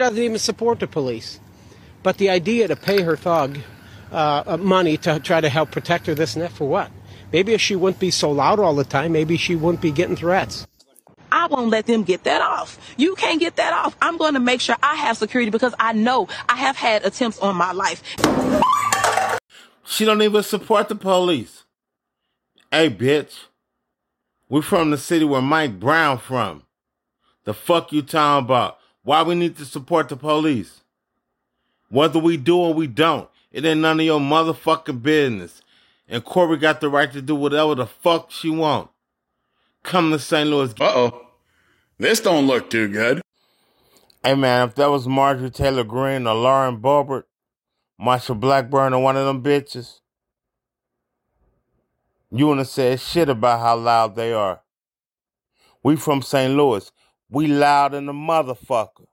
doesn't even support the police. But the idea to pay her thug uh, money to try to help protect her, this and that, for what? Maybe if she wouldn't be so loud all the time, maybe she wouldn't be getting threats. I won't let them get that off. You can't get that off. I'm going to make sure I have security because I know I have had attempts on my life. She don't even support the police. Hey, bitch. We're from the city where Mike Brown from. The fuck you talking about? Why we need to support the police? Whether we do or we don't, it ain't none of your motherfucking business. And Cori got the right to do whatever the fuck she want. Come to St. Louis. Uh oh. This don't look too good. Hey man, if that was Marjorie Taylor Greene or Lauren Boebert, Marsha Blackburn or one of them bitches, you wouldn't have said shit about how loud they are. We from St. Louis. We loud in the motherfucker.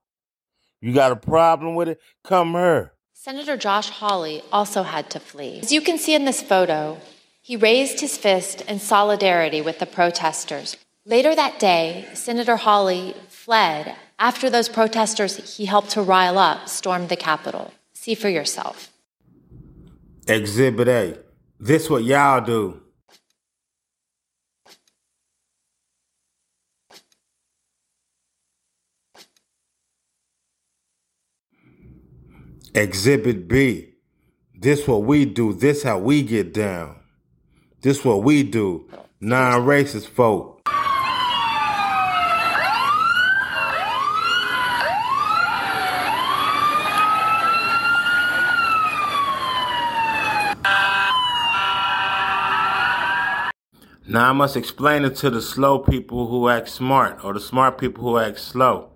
You got a problem with it? Come here. Senator Josh Hawley also had to flee. As you can see in this photo, he raised his fist in solidarity with the protesters. Later that day, Senator Hawley fled after those protesters he helped to rile up stormed the Capitol. See for yourself. Exhibit A. This what y'all do. Exhibit B. This what we do. This how we get down. This what we do. Non-racist folk. Now I must explain it to the slow people who act smart or the smart people who act slow.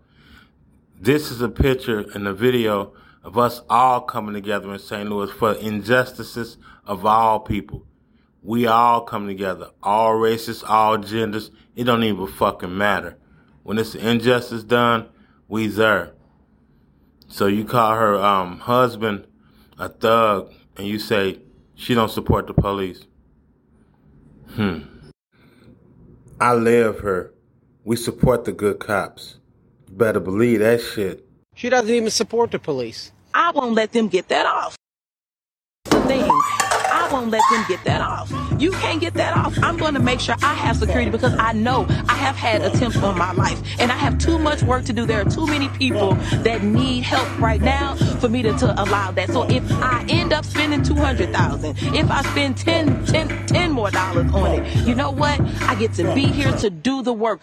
This is a picture and a video of us all coming together in St. Louis for injustices of all people. We all come together, all races, all genders. It don't even fucking matter. When it's injustice done, we there. So you call her um, husband a thug, and you say she don't support the police. Hmm. I live her. We support the good cops. You better believe that shit. She doesn't even support the police. I won't let them get that off. The thing. I won't let them get that off. You can't get that off. I'm going to make sure I have security because I know I have had attempts on my life and I have too much work to do. There are too many people that need help right now for me to, to allow that. So if I end up spending 200,000, if I spend 10, 10, 10 more dollars on it, you know what? I get to be here to do the work.